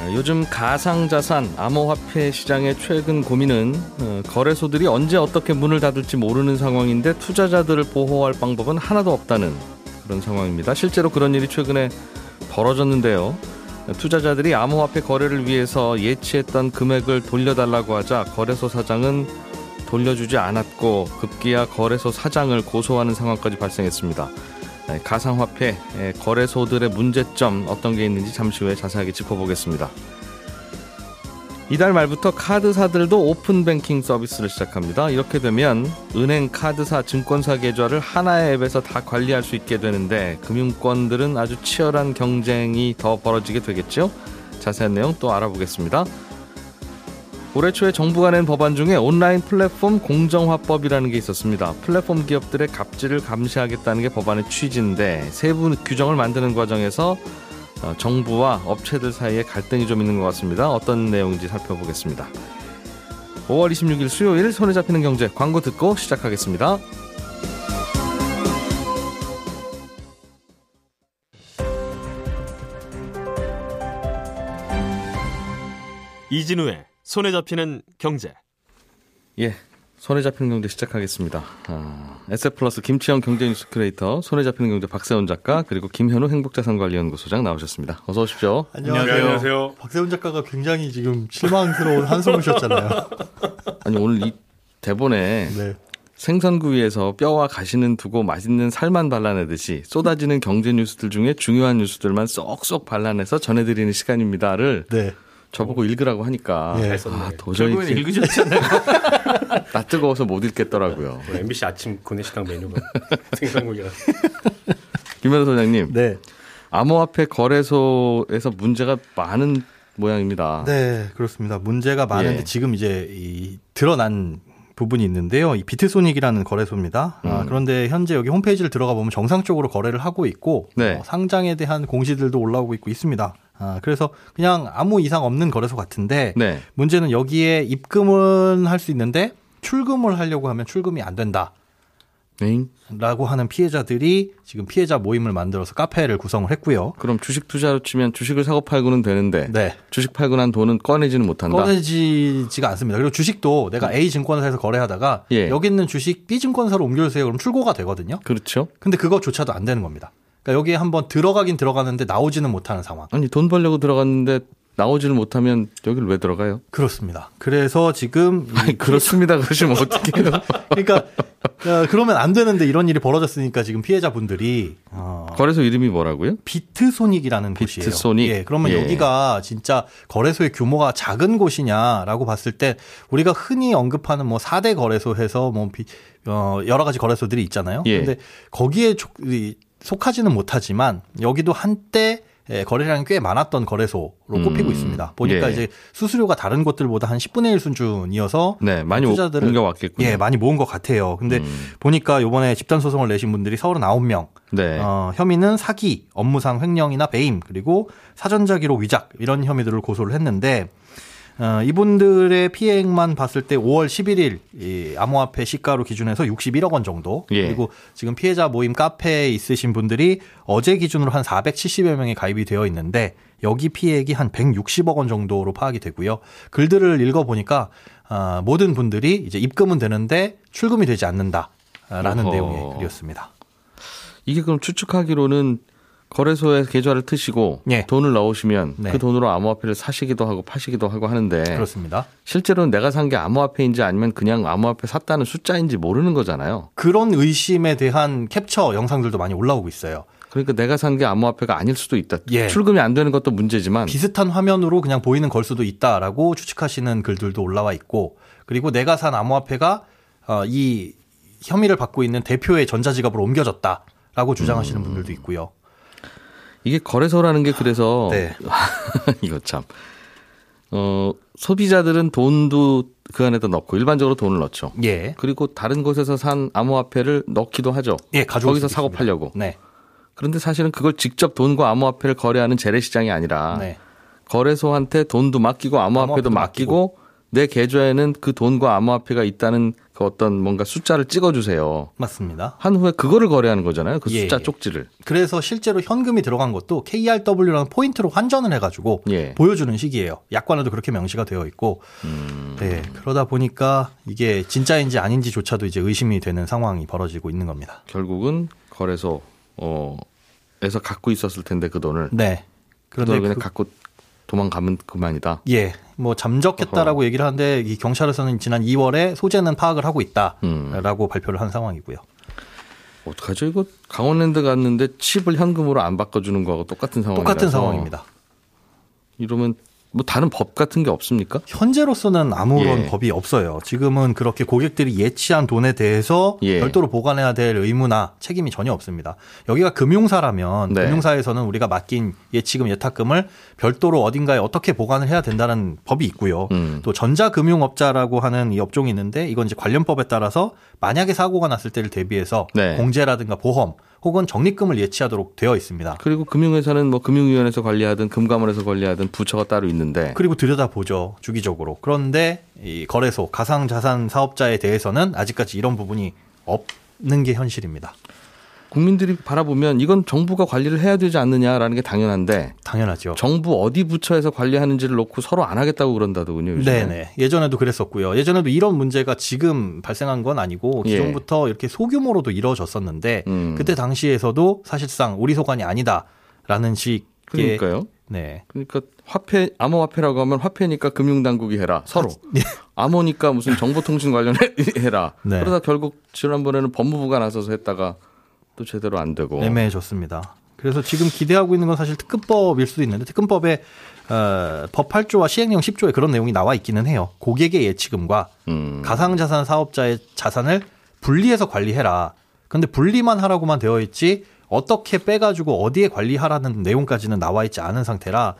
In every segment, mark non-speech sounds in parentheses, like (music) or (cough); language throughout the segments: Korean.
아, 요즘 가상자산 암호화폐 시장의 최근 고민은 어, 거래소들이 언제 어떻게 문을 닫을지 모르는 상황인데 투자자들을 보호할 방법은 하나도 없다는 그런 상황입니다. 실제로 그런 일이 최근에 벌어졌는데요. 투자자들이 암호화폐 거래를 위해서 예치했던 금액을 돌려달라고 하자 거래소 사장은 돌려주지 않았고 급기야 거래소 사장을 고소하는 상황까지 발생했습니다. 네, 가상화폐 거래소들의 문제점 어떤 게 있는지 잠시 후에 자세하게 짚어보겠습니다. 이달 말부터 카드사들도 오픈 뱅킹 서비스를 시작합니다. 이렇게 되면 은행, 카드사, 증권사 계좌를 하나의 앱에서 다 관리할 수 있게 되는데 금융권들은 아주 치열한 경쟁이 더 벌어지게 되겠죠. 자세한 내용 또 알아보겠습니다. 올해 초에 정부가 낸 법안 중에 온라인 플랫폼 공정화법이라는 게 있었습니다. 플랫폼 기업들의 갑질을 감시하겠다는 게 법안의 취지인데 세부 규정을 만드는 과정에서 어, 정부와 업체들 사이에 갈등이 좀 있는 것 같습니다. 어떤 내용인지 살펴보겠습니다. 5월 26일 수요일 손에 잡히는 경제 광고 듣고 시작하겠습니다. 이진우의 손에 잡히는 경제. 예, 손에 잡히는 경제 시작하겠습니다. 아, 에세플러스 김치영 경제뉴스 크리에이터, 손에 잡히는 경제 박세훈 작가, 그리고 김현우 행복자산관리연구소장 나오셨습니다. 어서 오십시오. 안녕하세요. 안녕하세요. 박세훈 작가가 굉장히 지금 실망스러운 한숨을 쉬었잖아요. (laughs) 아니 오늘 이 대본에 네. 생선구 위에서 뼈와 가시는 두고 맛있는 살만 발라내듯이 쏟아지는 경제 뉴스들 중에 중요한 뉴스들만 쏙쏙 발라내서 전해드리는 시간입니다를 네. 저보고 읽으라고 하니까 예. 아, 도저히 읽으셨잖아요. (laughs) 나 뜨거워서 못 읽겠더라고요. 뭐 MBC 아침 구내식당 메뉴가 (laughs) 생선국이라. 김현우 소장님. 네. 암호화폐 거래소에서 문제가 많은 모양입니다. 네, 그렇습니다. 문제가 많은데 예. 지금 이제 이 드러난 부분이 있는데요. 이 비트소닉이라는 거래소입니다. 아, 음. 아, 그런데 현재 여기 홈페이지를 들어가 보면 정상적으로 거래를 하고 있고 네. 어, 상장에 대한 공시들도 올라오고 있고 있습니다. 아, 그래서 그냥 아무 이상 없는 거래소 같은데 네. 문제는 여기에 입금은 할 수 있는데 출금을 하려고 하면 출금이 안 된다. 네. 라고 하는 피해자들이 지금 피해자 모임을 만들어서 카페를 구성을 했고요. 그럼 주식 투자로 치면 주식을 사고 팔고는 되는데 네. 주식 팔고 난 돈은 꺼내지는 못한다. 꺼내지지가 않습니다. 그리고 주식도 내가 A 증권사에서 거래하다가 예. 여기 있는 주식 B 증권사로 옮겨주세요. 그럼 출고가 되거든요. 그렇죠. 근데 그거조차도 안 되는 겁니다. 그러니까 여기에 한번 들어가긴 들어가는데 나오지는 못하는 상황. 아니 돈 벌려고 들어갔는데 나오지를 못하면 여기를 왜 들어가요? 그렇습니다. 그래서 지금 아니, 그렇습니다. 그러시면 어떻게 해요? (laughs) 그러니까 어, 그러면 안 되는데 이런 일이 벌어졌으니까 지금 피해자분들이 어, 거래소 이름이 뭐라고요? 비트소닉이라는 곳이에요. 비트소닉. 예, 그러면 예. 여기가 진짜 거래소의 규모가 작은 곳이냐라고 봤을 때 우리가 흔히 언급하는 뭐 4대 거래소해서 뭐 비, 어, 여러 가지 거래소들이 있잖아요. 예. 근데 거기에 속하지는 못하지만 여기도 한때 예, 거래량이 꽤 많았던 거래소로 음. 꼽히고 있습니다. 보니까 예. 이제 수수료가 다른 곳들보다 한 10분의 1 수준이어서 네, 많이 투자들을 옮겨왔겠군요. 예, 많이 모은 것 같아요. 근데 음. 보니까 요번에 집단 소송을 내신 분들이 39명. 네. 어, 혐의는 사기, 업무상 횡령이나 배임, 그리고 사전자 기록 위작 이런 혐의들을 고소를 했는데 어, 이분들의 피해액만 봤을 때 5월 11일 이 암호화폐 시가로 기준해서 61억 원 정도. 예. 그리고 지금 피해자 모임 카페에 있으신 분들이 어제 기준으로 한 470여 명이 가입이 되어 있는데 여기 피해액이 한 160억 원 정도로 파악이 되고요. 글들을 읽어 보니까 어, 모든 분들이 이제 입금은 되는데 출금이 되지 않는다라는 어허. 내용의 글이었습니다. 이게 그럼 추측하기로는 거래소에 계좌를 트시고 예. 돈을 넣으시면 네. 그 돈으로 암호화폐를 사시기도 하고 파시기도 하고 하는데 그렇습니다. 실제로는 내가 산 게 암호화폐인지 아니면 그냥 암호화폐 샀다는 숫자인지 모르는 거잖아요. 그런 의심에 대한 캡처 영상들도 많이 올라오고 있어요. 그러니까 내가 산 게 암호화폐가 아닐 수도 있다. 예. 출금이 안 되는 것도 문제지만 비슷한 화면으로 그냥 보이는 걸 수도 있다라고 추측하시는 글들도 올라와 있고 그리고 내가 산 암호화폐가 어, 이 혐의를 받고 있는 대표의 전자지갑으로 옮겨졌다라고 주장하시는 음. 분들도 있고요. 이게 거래소라는 게 그래서 네. (laughs) 이거 참. 어, 소비자들은 돈도 그 안에다 넣고 일반적으로 돈을 넣죠. 예. 그리고 다른 곳에서 산 암호화폐를 넣기도 하죠. 예, 가지고 거기서 사고 팔려고. 네. 그런데 사실은 그걸 직접 돈과 암호화폐를 거래하는 재래시장이 아니라 네. 거래소한테 돈도 맡기고 암호화폐도, 암호화폐도 맡기고, 맡기고 내 계좌에는 그 돈과 암호화폐가 있다는 그 어떤 뭔가 숫자를 찍어주세요. 맞습니다. 한 후에 그거를 거래하는 거잖아요. 그 예. 숫자 쪽지를. 그래서 실제로 현금이 들어간 것도 KRW라는 포인트로 환전을 해가지고 예. 보여주는 식이에요. 약관에도 그렇게 명시가 되어 있고. 음. 네. 그러다 보니까 이게 진짜인지 아닌지조차도 이제 의심이 되는 상황이 벌어지고 있는 겁니다. 결국은 거래소 어 에서 갖고 있었을 텐데 그 돈을. 네. 그런데 그 그냥 갖고 도망가면 그만이다. 예. 뭐 잠적했다라고 어허. 얘기를 하는데 이 경찰에서는 지난 2월에 소재는 파악을 하고 있다라고 음. 발표를 한 상황이고요. 어떡하죠? 이거 강원랜드 갔는데 칩을 현금으로 안 바꿔주는 거하고 똑같은 상황이라서 똑같은 상황입니다. 이러면 뭐 다른 법 같은 게 없습니까? 현재로서는 아무런 예. 법이 없어요. 지금은 그렇게 고객들이 예치한 돈에 대해서 예. 별도로 보관해야 될 의무나 책임이 전혀 없습니다. 여기가 금융사라면 네. 금융사에서는 우리가 맡긴 예치금 예탁금을 별도로 어딘가에 어떻게 보관을 해야 된다는 법이 있고요. 음. 또 전자금융업자라고 하는 이 업종이 있는데 이건 이제 관련법에 따라서 만약에 사고가 났을 때를 대비해서 네. 공제라든가 보험 혹은 적립금을 예치하도록 되어 있습니다. 그리고 금융회사는 뭐 금융위원회에서 관리하든 금감원에서 관리하든 부처가 따로 있는데 그리고 들여다보죠 주기적으로. 그런데 이 거래소 가상자산 사업자에 대해서는 아직까지 이런 부분이 없는 게 현실입니다. 국민들이 바라보면 이건 정부가 관리를 해야 되지 않느냐라는 게 당연한데 당연하죠. 정부 어디 부처에서 관리하는지를 놓고 서로 안 하겠다고 그런다더군요. 요즘에. 네네. 예전에도 그랬었고요. 예전에도 이런 문제가 지금 발생한 건 아니고 예. 기존부터 예. 이렇게 소규모로도 이루어졌었는데 음. 그때 당시에서도 사실상 우리 소관이 아니다라는 식의 그러니까요. 네. 그러니까 화폐 암호화폐라고 하면 화폐니까 금융당국이 해라 서로 네. 암호니까 무슨 정보통신 관련 (laughs) 해라. 네. 그러다 결국 지난번에는 법무부가 나서서 했다가 또 제대로 안 되고 애매해졌습니다. 그래서 지금 기대하고 있는 건 사실 특근법일 수도 있는데 특근법에 어, 법 8조와 시행령 10조에 그런 내용이 나와 있기는 해요. 고객의 예치금과 음. 가상자산 사업자의 자산을 분리해서 관리해라. 근데 분리만 하라고만 되어 있지 어떻게 빼가지고 어디에 관리하라는 내용까지는 나와 있지 않은 상태라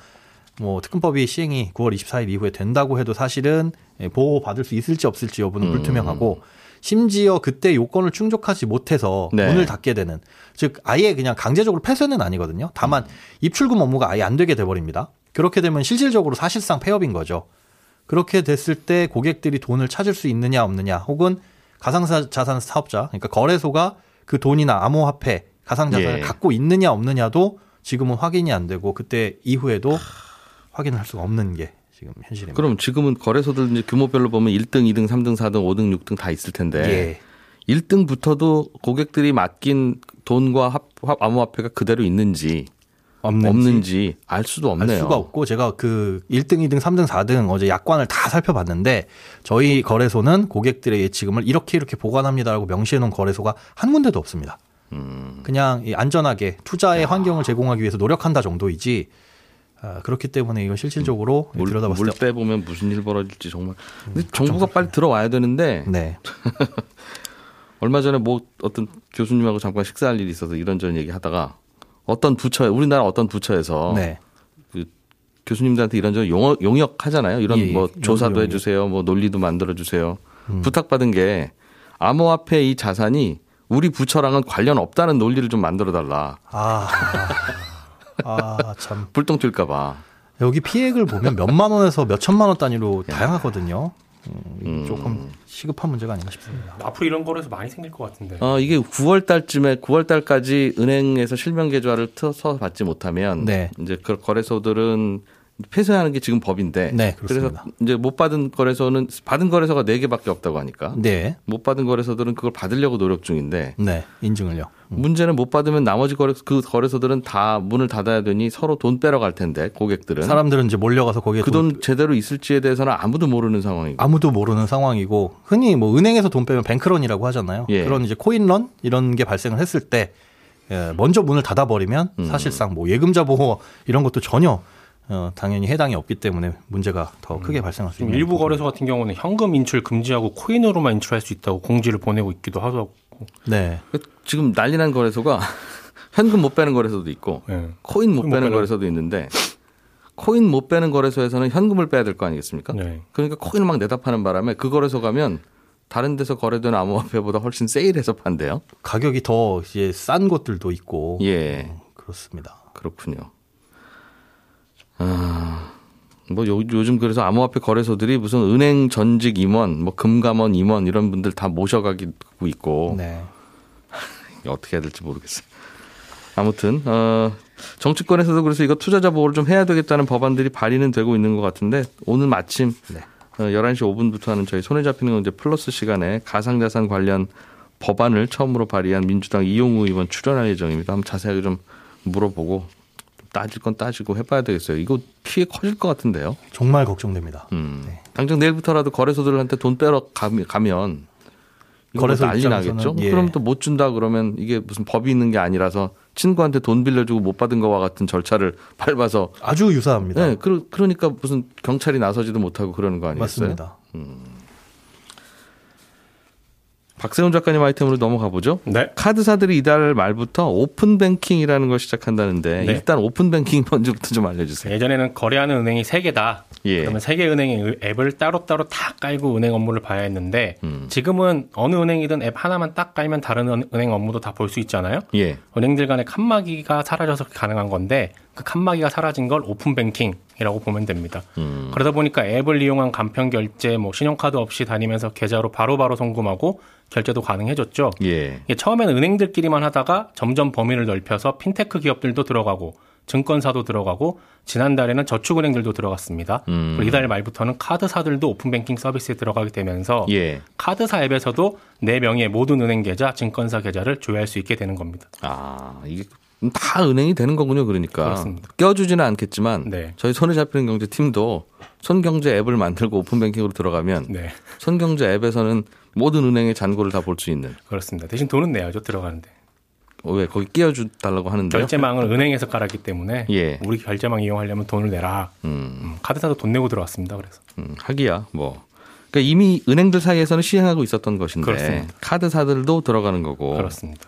뭐 특근법이 시행이 9월 24일 이후에 된다고 해도 사실은 보호 받을 수 있을지 없을지 여부는 음. 불투명하고 심지어 그때 요건을 충족하지 못해서 네. 문을 닫게 되는 즉 아예 그냥 강제적으로 폐쇄는 아니거든요. 다만 입출금 업무가 아예 안 되게 돼 버립니다. 그렇게 되면 실질적으로 사실상 폐업인 거죠. 그렇게 됐을 때 고객들이 돈을 찾을 수 있느냐 없느냐 혹은 가상자산 사업자 그러니까 거래소가 그 돈이나 암호화폐 가상자산을 예. 갖고 있느냐 없느냐도 지금은 확인이 안 되고 그때 이후에도 확인을 할 수가 없는 게 지금 현실입니다. 그럼 지금은 거래소들 이제 규모별로 보면 1등, 2등, 3등, 4등, 5등, 6등 다 있을 텐데 예. 1등부터도 고객들이 맡긴 돈과 합, 암호화폐가 그대로 있는지 없는지, 없는지, 알 수도 없네요. 알 수가 없고 제가 그 1등, 2등, 3등, 4등 어제 약관을 다 살펴봤는데 저희 거래소는 고객들의 예치금을 이렇게 이렇게 보관합니다라고 명시해 놓은 거래소가 한 군데도 없습니다. 음. 그냥 안전하게 투자의 야. 환경을 제공하기 위해서 노력한다 정도이지 아, 그렇기 때문에 이거 실질적으로 물, 들여다봤을 물 빼보면 무슨 일 벌어질지 정말. 근데 음, 정부가 빨리 들어와야 되는데. 네. (laughs) 얼마 전에 뭐 어떤 교수님하고 잠깐 식사할 일이 있어서 이런저런 얘기하다가 어떤 부처 우리나라 어떤 부처에서 네. 그 교수님들한테 이런저런 용역, 용역 하잖아요. 이런 예, 뭐 조사도. 해주세요. 뭐 논리도 만들어 주세요. 음. 부탁받은 게 암호화폐 이 자산이 우리 부처랑은 관련 없다는 논리를 좀 만들어 달라. 아. (laughs) 아, 참. 불똥 튈까봐. 여기 피해액을 보면 몇만 원에서 몇 천만 원 단위로 야. 다양하거든요. 음, 조금 시급한 문제가 아닌가 싶습니다. 앞으로 이런 거에서 많이 생길 것 같은데. 어, 이게 9월 달쯤에 9월 달까지 은행에서 실명 계좌를 틀어서 받지 못하면 네. 이제 그 거래소들은 폐쇄하는 게 지금 법인데. 네, 그래서 이제 못 받은 거래소는 받은 거래소가 4개밖에 없다고 하니까. 네. 못 받은 거래소들은 그걸 받으려고 노력 중인데. 네. 인증을요. 음. 문제는 못 받으면 나머지 거래소 그 거래소들은 다 문을 닫아야 되니 서로 돈 빼러 갈 텐데 고객들은 사람들은 이제 몰려가서 거기에 그돈 제대로 있을지에 대해서는 아무도 모르는 상황이고 아무도 모르는 상황이고 흔히 뭐 은행에서 돈 빼면 뱅크런이라고 하잖아요. 예. 그런 이제 코인런 이런 게 발생을 했을 때 예, 먼저 문을 닫아버리면 음. 사실상 뭐 예금자 보호 이런 것도 전혀 어, 당연히 해당이 없기 때문에 문제가 더 크게 음. 발생할 수 있는 일부 거래소 같은 경우는 현금 인출 금지하고 코인으로만 인출할 수 있다고 공지를 보내고 있기도 하고. 네. 그 지금 난리 난 거래소가 (laughs) 현금 못 빼는 거래소도 있고 네. 코인 못 빼는, 빼는 거래소도 있는데 코인 못 빼는 거래소에서는 현금을 빼야 될 거 아니겠습니까? 네. 그러니까 코인을 막 내다 파는 바람에 그 거래소 가면 다른 데서 거래되는 암호화폐보다 훨씬 세일해서 판대요. 가격이 더 이제 싼 것들도 있고. 예. 어, 그렇습니다. 그렇군요. 아, 뭐 요, 요즘 그래서 암호화폐 거래소들이 무슨 은행 전직 임원, 뭐 금감원 임원 이런 분들 다 모셔가고 있고. 네. (laughs) 어떻게 해야 될지 모르겠어요. 아무튼 어, 정치권에서도 그래서 이거 투자자 보호를 좀 해야 되겠다는 법안들이 발의는 되고 있는 것 같은데 오늘 마침 네. 어, 11시 5분부터 하는 저희 손에 잡히는 경제 플러스 시간에 가상자산 관련 법안을 처음으로 발의한 민주당 이용우 의원 출연할 예정입니다. 한번 자세하게 좀 물어보고 따질 건 따지고 해봐야 되겠어요. 이거 피해 커질 것 같은데요. 정말 걱정됩니다. 음. 네. 당장 내일부터라도 거래소들한테 돈 빼러 가면 거래소 난리 나겠죠. 예. 그럼 또 못 준다 그러면 이게 무슨 법이 있는 게 아니라서 친구한테 돈 빌려주고 못 받은 거와 같은 절차를 (laughs) 밟아서 아주 유사합니다. 네, 그, 그러니까 무슨 경찰이 나서지도 못하고 그러는 거 아니겠어요? 맞습니다. 음. 박세훈 작가님 아이템으로 넘어가 보죠. 네. 카드사들이 이달 말부터 오픈 뱅킹이라는 걸 시작한다는데 네. 일단 오픈 뱅킹 먼저부터 좀 알려주세요. 예전에는 거래하는 은행이 세 개다. 예. 그러면 세개 은행의 앱을 따로따로 다 깔고 은행 업무를 봐야 했는데 음. 지금은 어느 은행이든 앱 하나만 딱 깔면 다른 은행 업무도 다 볼 수 있잖아요. 예. 은행들 간의 칸막이가 사라져서 가능한 건데 그 칸막이가 사라진 걸 오픈 뱅킹이라고 보면 됩니다. 음. 그러다 보니까 앱을 이용한 간편 결제, 뭐 신용카드 없이 다니면서 계좌로 바로바로 바로 송금하고 결제도 가능해졌죠. 예. 처음에는 은행들끼리만 하다가 점점 범위를 넓혀서 핀테크 기업들도 들어가고 증권사도 들어가고 지난달에는 저축은행들도 들어갔습니다. 음. 그리고 이달 말부터는 카드사들도 오픈뱅킹 서비스에 들어가게 되면서 예. 카드사 앱에서도 내 명의의 모든 은행 계좌, 증권사 계좌를 조회할 수 있게 되는 겁니다. 아 이게 다 은행이 되는 거군요. 그러니까 그렇습니다. 껴주지는 않겠지만 네. 저희 손에 잡히는 경제 팀도 손경제 앱을 만들고 오픈뱅킹으로 들어가면 네. 손경제 앱에서는 모든 은행의 잔고를 다 볼 수 있는. 그렇습니다. 대신 돈은 내야죠 들어가는데. 어, 왜 거기 끼워주 달라고 하는데 결제망을 은행에서 깔았기 때문에 예. 우리 결제망 이용하려면 돈을 내라. 음. 음, 카드사도 돈 내고 들어왔습니다. 그래서 음, 하기야 뭐. 그러니까 이미 은행들 사이에서는 시행하고 있었던 것인데 그렇습니다. 카드사들도 들어가는 거고. 그렇습니다.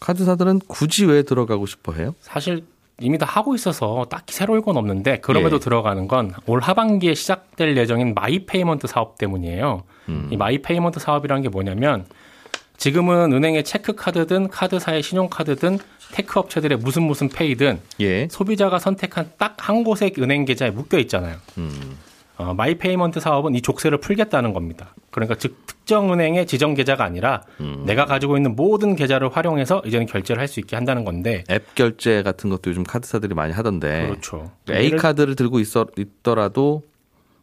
카드사들은 굳이 왜 들어가고 싶어 해요? 사실 이미 다 하고 있어서 딱히 새로울 건 없는데 그럼에도 예. 들어가는 건 올 하반기에 시작될 예정인 마이페이먼트 사업 때문이에요. 음. 이 마이페이먼트 사업이라는 게 뭐냐면 지금은 은행의 체크카드든 카드사의 신용카드든 테크 업체들의 무슨 무슨 페이든 예. 소비자가 선택한 딱 한 곳의 은행 계좌에 묶여 있잖아요. 음. 어, 마이페이먼트 사업은 이 족쇄를 풀겠다는 겁니다. 그러니까 즉 특정 은행의 지정 계좌가 아니라 음. 내가 가지고 있는 모든 계좌를 활용해서 이제는 결제를 할 수 있게 한다는 건데 앱 결제 같은 것도 요즘 카드사들이 많이 하던데 그렇죠. A 카드를 들고 있어 있더라도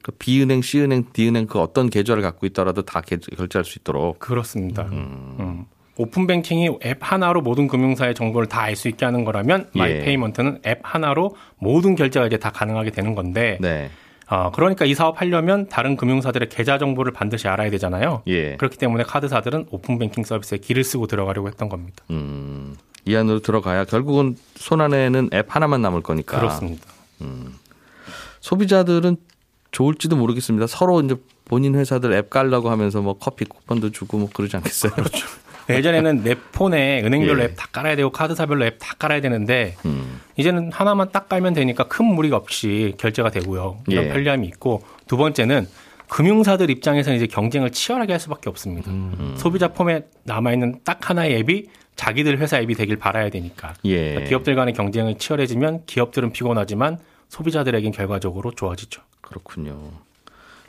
그 B은행, C은행, D은행 그 어떤 계좌를 갖고 있더라도 다 결제할 수 있도록 그렇습니다. 음. 음. 오픈 뱅킹이 앱 하나로 모든 금융사의 정보를 다 알 수 있게 하는 거라면 예. 마이페이먼트는 앱 하나로 모든 결제가 이제 다 가능하게 되는 건데 네. 어, 그러니까 이 사업 하려면 다른 금융사들의 계좌 정보를 반드시 알아야 되잖아요. 예. 그렇기 때문에 카드사들은 오픈뱅킹 서비스에 기를 쓰고 들어가려고 했던 겁니다. 음, 이 안으로 들어가야 결국은 손 안에는 앱 하나만 남을 거니까. 그렇습니다. 음, 소비자들은 좋을지도 모르겠습니다. 서로 이제 본인 회사들 앱 깔라고 하면서 뭐 커피 쿠폰도 주고 뭐 그러지 않겠어요? 그렇죠. 예전에는 내 폰에 은행별로 예. 앱다 깔아야 되고 카드사별로 앱 다 깔아야 되는데 음. 이제는 하나만 딱 깔면 되니까 큰 무리가 없이 결제가 되고요. 이런 예. 편리함이 있고 두 번째는 금융사들 입장에서는 이제 경쟁을 치열하게 할 수밖에 없습니다. 음. 소비자 폼에 남아 있는 딱 하나의 앱이 자기들 회사 앱이 되길 바라야 되니까 예. 그러니까 기업들 간의 경쟁이 치열해지면 기업들은 피곤하지만 소비자들에겐 결과적으로 좋아지죠. 그렇군요.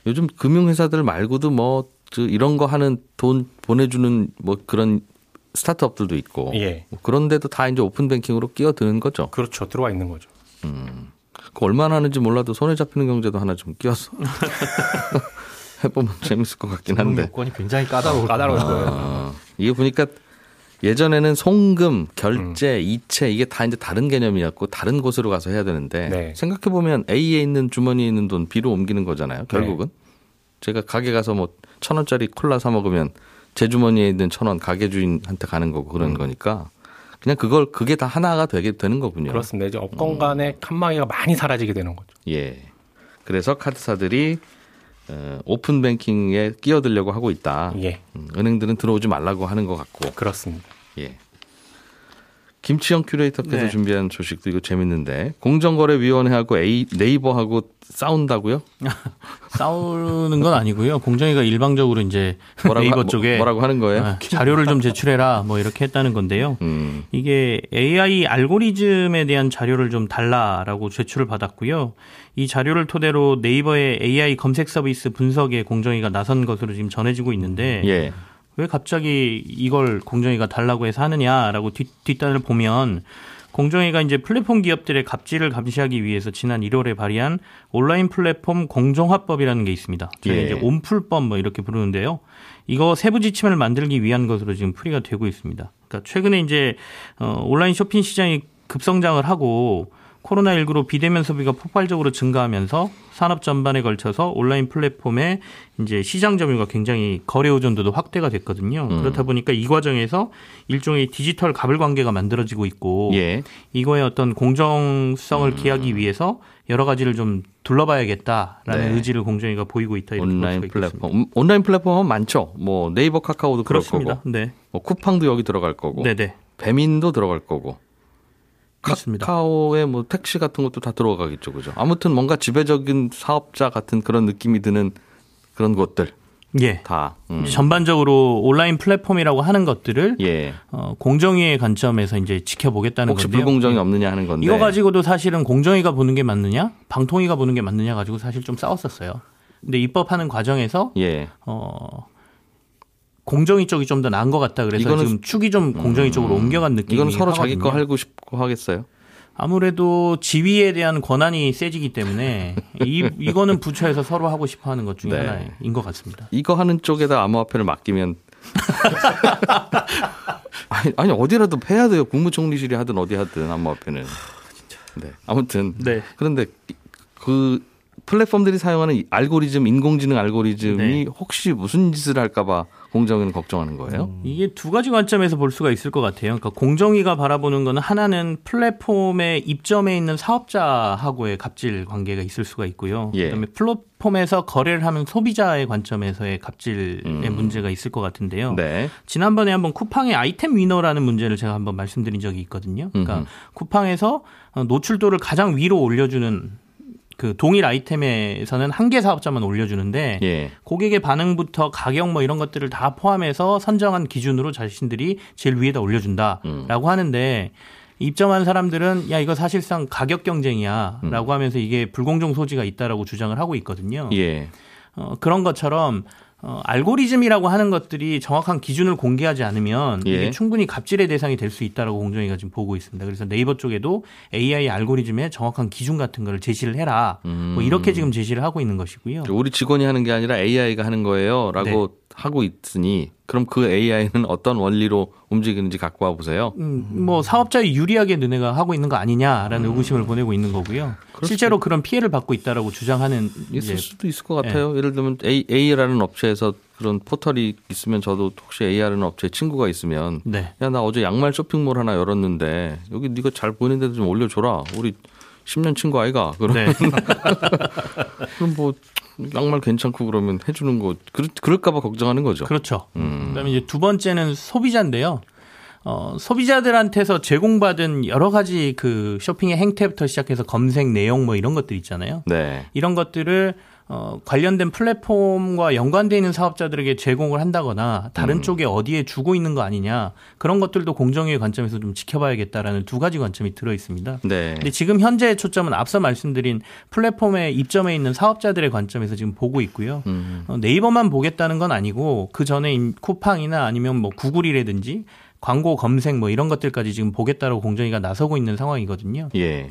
요즘 금융회사들 말고도 뭐 이런 거 하는 돈 보내주는 뭐 그런 스타트업들도 있고 예. 뭐 그런데도 다 이제 오픈 뱅킹으로 끼어드는 거죠. 그렇죠. 들어와 있는 거죠. 음. 그 얼마나 하는지 몰라도 손에 잡히는 경제도 하나 좀 끼워서 (laughs) 해보면 재밌을 것 같긴 한데. 요건이 굉장히 까다로울, 까다로울 거예요. 아, 이게 보니까 예전에는 송금, 결제, 음. 이체 이게 다 이제 다른 개념이었고 다른 곳으로 가서 해야 되는데 네. 생각해 보면 A에 있는 주머니에 있는 돈 B로 옮기는 거잖아요. 결국은 네. 제가 가게 가서 뭐 천 원짜리 콜라 사 먹으면 제 주머니에 있는 천 원 가게 주인한테 가는 거고 그런 음. 거니까 그냥 그걸 그게 다 하나가 되게 되는 거군요. 그렇습니다. 이제 업권 간의 음. 칸막이가 많이 사라지게 되는 거죠. 예. 그래서 카드사들이 어, 오픈 뱅킹에 끼어들려고 하고 있다. 예. 음, 은행들은 들어오지 말라고 하는 것 같고. 그렇습니다. 예. 김치영 큐레이터께서 네. 준비한 소식도 이거 재밌는데 공정거래위원회하고 A, 네이버하고 싸운다고요? (laughs) 싸우는 건 아니고요. 공정위가 일방적으로 이제 뭐라고 네이버 하, 쪽에 뭐라고 하는 거예요? 아, (laughs) 자료를 좀 제출해라 뭐 이렇게 했다는 건데요. 음. 이게 AI 알고리즘에 대한 자료를 좀 달라라고 제출을 받았고요. 이 자료를 토대로 네이버의 AI 검색 서비스 분석에 공정위가 나선 것으로 지금 전해지고 있는데 예. 왜 갑자기 이걸 공정위가 달라고 해서 하느냐라고 뒷, 뒷단을 보면 공정위가 이제 플랫폼 기업들의 갑질을 감시하기 위해서 지난 1월에 발의한 온라인 플랫폼 공정화법이라는 게 있습니다. 저희가 예. 이제 온풀법 뭐 이렇게 부르는데요. 이거 세부 지침을 만들기 위한 것으로 지금 풀이가 되고 있습니다. 그러니까 최근에 이제 어 온라인 쇼핑 시장이 급성장을 하고 코로나19로 비대면 소비가 폭발적으로 증가하면서 산업 전반에 걸쳐서 온라인 플랫폼의 이제 시장 점유가 굉장히 거래 의존도도 확대가 됐거든요. 음. 그렇다 보니까 이 과정에서 일종의 디지털 가불 관계가 만들어지고 있고 예. 이거의 어떤 공정성을 음. 기하기 위해서 여러 가지를 좀 둘러봐야겠다라는 네. 의지를 공정위가 보이고 있다 이렇게 온라인 플랫폼 음, 온라인 플랫폼은 많죠. 뭐 네이버 카카오도 그렇습니다. 거고, 네. 뭐 쿠팡도 여기 들어갈 거고, 네네. 배민도 들어갈 거고. 맞습니다. 카카오에 뭐 택시 같은 것도 다 들어가겠죠, 그죠? 아무튼 뭔가 지배적인 사업자 같은 그런 느낌이 드는 그런 것들. 예. 다 음. 전반적으로 온라인 플랫폼이라고 하는 것들을 예. 어, 공정위의 관점에서 이제 지켜보겠다는 혹시 건데요. 불공정이 예. 없느냐 하는 건데. 이거 가지고도 사실은 공정위가 보는 게 맞느냐, 방통위가 보는 게 맞느냐 가지고 사실 좀 싸웠었어요. 근데 입법하는 과정에서 예. 어 공정위 쪽이 좀 더 나은 것 같다 그래서 지금 축이 좀 공정위 쪽으로 음. 옮겨간 느낌이 이건 서로 하거든요. 자기 거 할고 싶고 하겠어요. 아무래도 지위에 대한 권한이 세지기 때문에 이 이거는 부처에서 서로 하고 싶어 하는 것 중에 네. 하나인 것 같습니다. 이거 하는 쪽에다 암호화폐를 맡기면 (laughs) 아니, 아니, 어디라도 해야 돼요. 국무총리실이 하든 어디 하든 암호화폐는. 네. 아무튼 네. 그런데 그 플랫폼들이 사용하는 알고리즘, 인공지능 알고리즘이 네. 혹시 무슨 짓을 할까봐 공정위는 걱정하는 거예요? 음. 이게 두 가지 관점에서 볼 수가 있을 것 같아요. 그러니까 공정위가 바라보는 거는 하나는 플랫폼의 입점에 있는 사업자하고의 갑질 관계가 있을 수가 있고요. 예. 그다음에 플랫폼에서 거래를 하는 소비자의 관점에서의 갑질의 음. 문제가 있을 것 같은데요. 네. 지난번에 한번 쿠팡의 아이템 위너라는 문제를 제가 한번 말씀드린 적이 있거든요. 그러니까 음흠. 쿠팡에서 노출도를 가장 위로 올려주는 그 동일 아이템에서는 한 개 사업자만 올려주는데 예. 고객의 반응부터 가격 뭐 이런 것들을 다 포함해서 선정한 기준으로 자신들이 제일 위에다 올려준다라고 음. 하는데 입점한 사람들은 야 이거 사실상 가격 경쟁이야라고 음. 하면서 이게 불공정 소지가 있다라고 주장을 하고 있거든요. 예. 어, 그런 것처럼 어, 알고리즘이라고 하는 것들이 정확한 기준을 공개하지 않으면 예. 이게 충분히 갑질의 대상이 될 수 있다라고 공정위가 지금 보고 있습니다. 그래서 네이버 쪽에도 AI 알고리즘의 정확한 기준 같은 거를 제시를 해라. 음. 뭐 이렇게 지금 제시를 하고 있는 것이고요. 우리 직원이 하는 게 아니라 AI가 하는 거예요라고 네. 하고 있으니 그럼 그 AI는 어떤 원리로 움직이는지 갖고 와 보세요. 음, 뭐 사업자에 유리하게 너네가 하고 있는 거 아니냐라는 음. 의구심을 보내고 있는 거고요. 실제로 그런 피해를 받고 있다라고 주장하는 있을 수도 있을 것 같아요. 예. 예를 들면 A, A라는 업체에서 그런 포털이 있으면 저도 혹시 A라는 업체 친구가 있으면 네. 야나 어제 양말 쇼핑몰 하나 열었는데 여기 네가 잘 보이는 데도 좀 올려줘라. 우리 10년 친구 아이가 그러면 네. (laughs) 그럼 뭐 양말 괜찮고 그러면 해주는 거 그럴, 그럴 까봐 걱정하는 거죠. 그렇죠. 음. 그다음에 이제 두 번째는 소비자인데요. 어, 소비자들한테서 제공받은 여러 가지 그 쇼핑의 행태부터 시작해서 검색 내용 뭐 이런 것들 있잖아요. 네. 이런 것들을 어, 관련된 플랫폼과 연관되어 있는 사업자들에게 제공을 한다거나 다른 음. 쪽에 어디에 주고 있는 거 아니냐 그런 것들도 공정위의 관점에서 좀 지켜봐야겠다라는 두 가지 관점이 들어 있습니다. 네. 근데 지금 현재 초점은 앞서 말씀드린 플랫폼에 입점해 있는 사업자들의 관점에서 지금 보고 있고요. 음. 어, 네이버만 보겠다는 건 아니고 그 전에 쿠팡이나 아니면 뭐 구글이라든지 광고 검색 뭐 이런 것들까지 지금 보겠다고 공정위가 나서고 있는 상황이거든요. 예.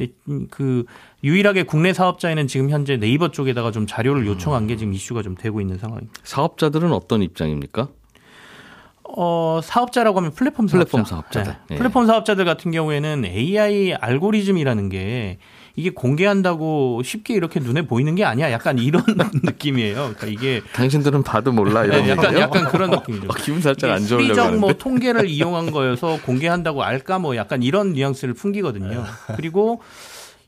그 유일하게 국내 사업자에는 지금 현재 네이버 쪽에다가 좀 자료를 요청한 게 지금 이슈가 좀 되고 있는 상황입니다. 사업자들은 어떤 입장입니까? 어, 사업자라고 하면 플랫폼 사업자. 플랫폼 사업자들. 네. 예. 플랫폼 사업자들 같은 경우에는 AI 알고리즘이라는 게 이게 공개한다고 쉽게 이렇게 눈에 보이는 게 아니야. 약간 이런 (laughs) 느낌이에요. 그러니까 이게 당신들은 봐도 몰라 이런 네, 약간 약간 그런 느낌이죠. (laughs) 어, 기분 살짝 안 좋으려고 수리적 뭐 통계를 이용한 거여서 공개한다고 알까 뭐 약간 이런 뉘앙스를 풍기거든요. 그리고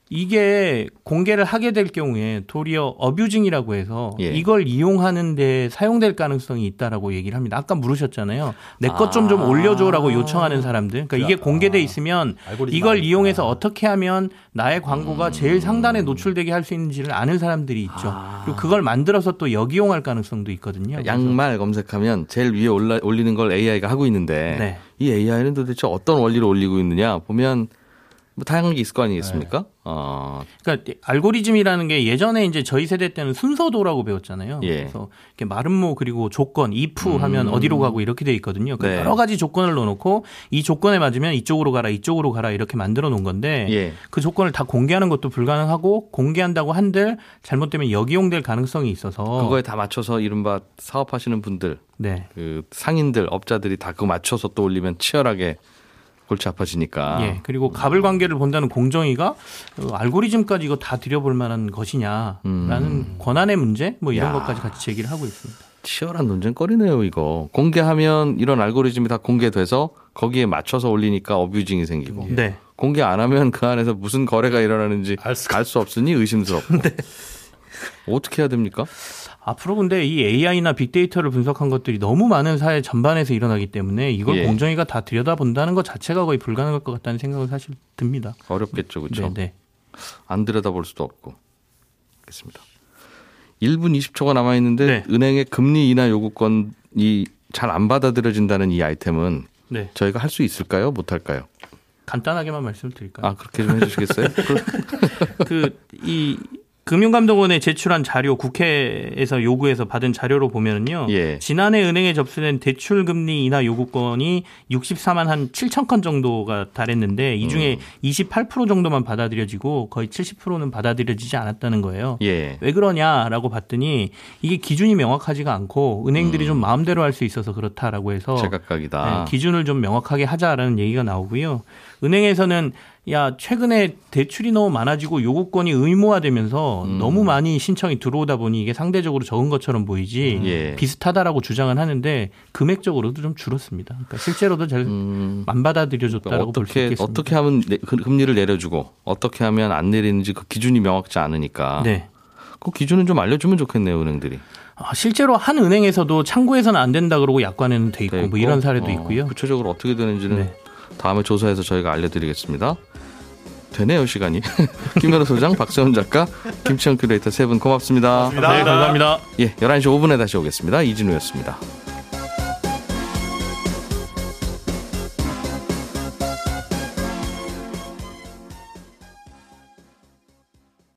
이게 공개를 하게 될 경우에 도리어 어뷰징이라고 해서 예. 이걸 이용하는데 사용될 가능성이 있다라고 얘기를 합니다. 아까 물으셨잖아요. 내것 좀좀 좀 아. 올려줘라고 요청하는 사람들. 그러니까 이게 공개돼 있으면 이걸 이용해서 어떻게 하면 나의 광고가 음. 제일 상단에 노출되게 할 수 있는지를 아는 사람들이 있죠. 아. 그리고 그걸 만들어서 또 역이용할 가능성도 있거든요. 양말 검색하면 제일 위에 올라, 올리는 걸 AI가 하고 있는데 네. 이 AI는 도대체 어떤 원리로 올리고 있느냐 보면 뭐 다양한 게 있을 거 아니겠습니까? 네. 어. 그러니까 알고리즘이라는 게 예전에 이제 저희 세대 때는 순서도라고 배웠잖아요. 예. 그래서 이렇게 마름모 그리고 조건 if 음. 하면 어디로 가고 이렇게 돼 있거든요. 그러니까 네. 여러 가지 조건을 넣어놓고 이 조건에 맞으면 이쪽으로 가라 이쪽으로 가라 이렇게 만들어 놓은 건데 예. 그 조건을 다 공개하는 것도 불가능하고 공개한다고 한들 잘못되면 역이용될 가능성이 있어서 그거에 다 맞춰서 이른바 사업하시는 분들, 네. 그 상인들, 업자들이 다 그거 맞춰서 또 올리면 치열하게 골치 아파지니까. 예. 그리고 가불 관계를 본다는 공정위가 어, 알고리즘까지 이거 다 들여볼 만한 것이냐라는 음. 권한의 문제 뭐 이런 야. 것까지 같이 제기를 하고 있습니다. 치열한 논쟁거리네요, 이거. 공개하면 이런 알고리즘이 다 공개돼서 거기에 맞춰서 올리니까 어뷰징이 생기고. 네. 공개 안 하면 그 안에서 무슨 거래가 일어나는지 알 수 없으니 의심스럽고. (laughs) 네. 어떻게 해야 됩니까? 앞으로 근데 이 AI나 빅데이터를 분석한 것들이 너무 많은 사회 전반에서 일어나기 때문에 이걸 예. 공정위가 다 들여다본다는 것 자체가 거의 불가능할 것 같다는 생각은 사실 듭니다. 어렵겠죠, 그렇죠? 네, 네. 안 들여다볼 수도 없고. 알겠습니다. 1분 20초가 남아 있는데 네. 은행의 금리 인하 요구권이 잘 안 받아들여진다는 이 아이템은 네. 저희가 할 수 있을까요? 못 할까요? 간단하게만 말씀을 드릴까요? 아, 그렇게 좀 해주시겠어요? (laughs) 그, 이, 금융감독원에 제출한 자료 국회에서 요구해서 받은 자료로 보면은요. 예. 지난해 은행에 접수된 대출 금리 인하 요구권이 64만 한 7천 건 정도가 달했는데 이 중에 음. 28% 정도만 받아들여지고 거의 70%는 받아들여지지 않았다는 거예요. 예. 왜 그러냐라고 봤더니 이게 기준이 명확하지가 않고 은행들이 음. 좀 마음대로 할 수 있어서 그렇다라고 해서 제각각이다. 네, 기준을 좀 명확하게 하자라는 얘기가 나오고요. 은행에서는 야 최근에 대출이 너무 많아지고 요구권이 의무화되면서 음. 너무 많이 신청이 들어오다 보니 이게 상대적으로 적은 것처럼 보이지 음. 예. 비슷하다라고 주장은 하는데 금액적으로도 좀 줄었습니다. 그러니까 실제로도 잘안 음. 볼수 있겠습니다. 어떻게 하면 그 금리를 내려주고 어떻게 하면 안 내리는지 그 기준이 명확지 않으니까 네. 그 기준은 좀 알려주면 좋겠네요 은행들이. 아, 실제로 한 은행에서도 창구에서는 안 된다 그러고 약관에는 돼 있고, 돼 있고? 뭐 이런 사례도 어, 있고요. 구체적으로 어떻게 되는지는 네. 다음에 조사해서 저희가 알려드리겠습니다. 되네요 시간이. (laughs) 김건우 소장, 박세훈 작가, 김치영 큐레이터 세 분 고맙습니다. 고맙습니다. 네, 감사합니다. 예, 11시 5분에 다시 오겠습니다. 이진우였습니다.